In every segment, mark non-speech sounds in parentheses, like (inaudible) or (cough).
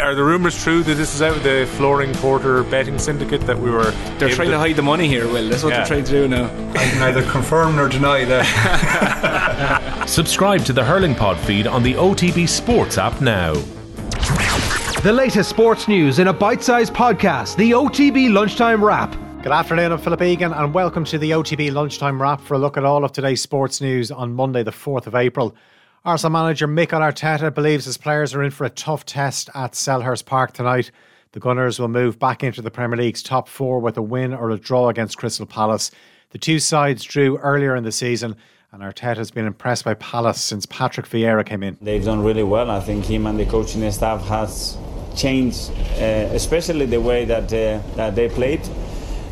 Are the rumours true that this is out of the Flooring Porter betting syndicate that we were? They're trying to, to hide the money here, Will. That's what yeah. they're trying to do now. I can neither confirm nor deny that. (laughs) Subscribe to the Hurling Pod feed on the OTB Sports app now. The latest sports news in a bite sized podcast, the OTB Lunchtime Wrap. Good afternoon, I'm Philip Egan, and welcome to the OTB Lunchtime Wrap for a look at all of today's sports news on Monday, the 4th of April. Arsenal manager Mikel Arteta believes his players are in for a tough test at Selhurst Park tonight. The Gunners will move back into the Premier League's top four with a win or a draw against Crystal Palace. The two sides drew earlier in the season, and Arteta has been impressed by Palace since Patrick Vieira came in. They've done really well. I think him and the coaching staff has changed, uh, especially the way that uh, that they played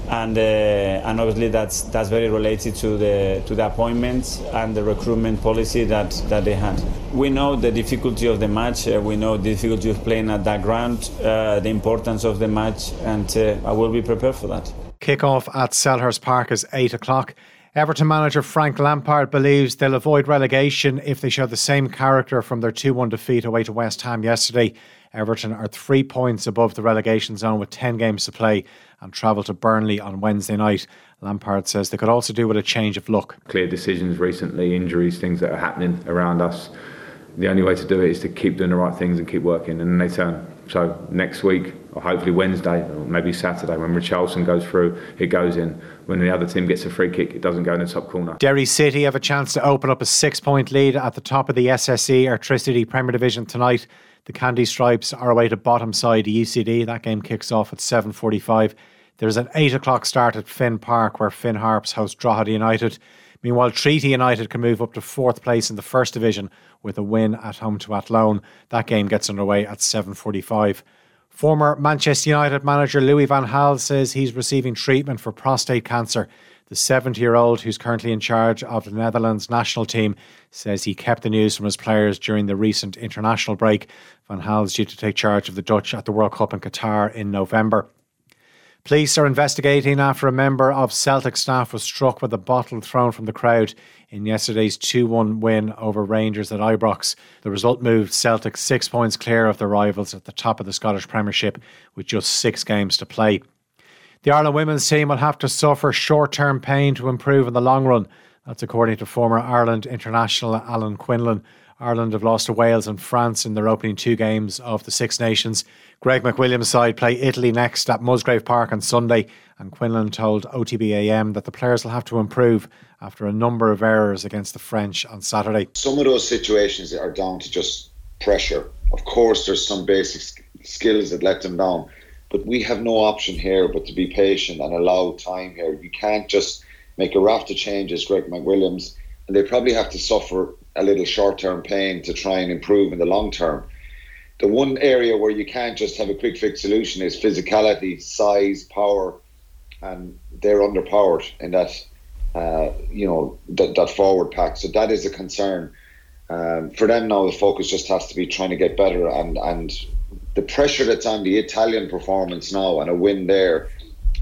and uh, and obviously that's that's very related to the to the appointments and the recruitment policy that that they had. We know the difficulty of the match. Uh, we know the difficulty of playing at that ground, uh, the importance of the match, and uh, I will be prepared for that. Kick-off at Selhurst Park is eight o'clock. Everton manager Frank Lampard believes they'll avoid relegation if they show the same character from their 2 1 defeat away to West Ham yesterday. Everton are three points above the relegation zone with 10 games to play and travel to Burnley on Wednesday night. Lampard says they could also do with a change of look. Clear decisions recently, injuries, things that are happening around us. The only way to do it is to keep doing the right things and keep working, and they turn. So next week, or hopefully Wednesday, or maybe Saturday, when Richarlison goes through, it goes in. When the other team gets a free kick, it doesn't go in the top corner. Derry City have a chance to open up a six-point lead at the top of the SSE Airtricity Premier Division tonight. The Candy Stripes are away to bottom side UCD. That game kicks off at 7.45. There's an 8 o'clock start at Finn Park where Finn Harps host Drogheda United. Meanwhile, Treaty United can move up to fourth place in the first division with a win at home to Athlone. That game gets underway at 7.45. Former Manchester United manager Louis van Gaal says he's receiving treatment for prostate cancer. The 70 year old, who's currently in charge of the Netherlands national team, says he kept the news from his players during the recent international break. Van Gaal is due to take charge of the Dutch at the World Cup in Qatar in November. Police are investigating after a member of Celtic staff was struck with a bottle thrown from the crowd in yesterday's 2 1 win over Rangers at Ibrox. The result moved Celtic six points clear of their rivals at the top of the Scottish Premiership with just six games to play. The Ireland women's team will have to suffer short term pain to improve in the long run. That's according to former Ireland international Alan Quinlan. Ireland have lost to Wales and France in their opening two games of the Six Nations. Greg McWilliams' side play Italy next at Musgrave Park on Sunday, and Quinlan told OTBAM that the players will have to improve after a number of errors against the French on Saturday. Some of those situations are down to just pressure. Of course, there's some basic skills that let them down, but we have no option here but to be patient and allow time here. You can't just make a raft of changes, Greg McWilliams, and they probably have to suffer a little short term pain to try and improve in the long term. The one area where you can't just have a quick fix solution is physicality, size, power, and they're underpowered in that, uh, you know, that, that forward pack. So that is a concern. Um, for them now, the focus just has to be trying to get better, and and the pressure that's on the Italian performance now and a win there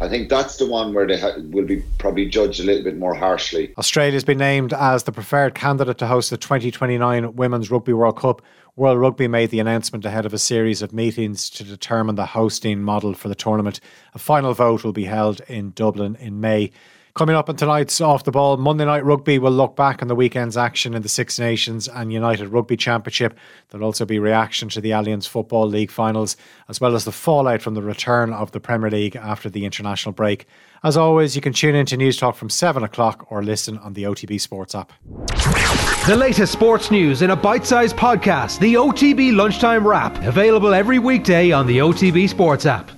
I think that's the one where they ha- will be probably judged a little bit more harshly. Australia's been named as the preferred candidate to host the 2029 Women's Rugby World Cup. World Rugby made the announcement ahead of a series of meetings to determine the hosting model for the tournament. A final vote will be held in Dublin in May. Coming up in tonight's Off the Ball, Monday Night Rugby will look back on the weekend's action in the Six Nations and United Rugby Championship. There'll also be reaction to the Allianz Football League finals, as well as the fallout from the return of the Premier League after the international break. As always, you can tune in to News Talk from 7 o'clock or listen on the OTB Sports app. The latest sports news in a bite sized podcast, the OTB Lunchtime Wrap, available every weekday on the OTB Sports app.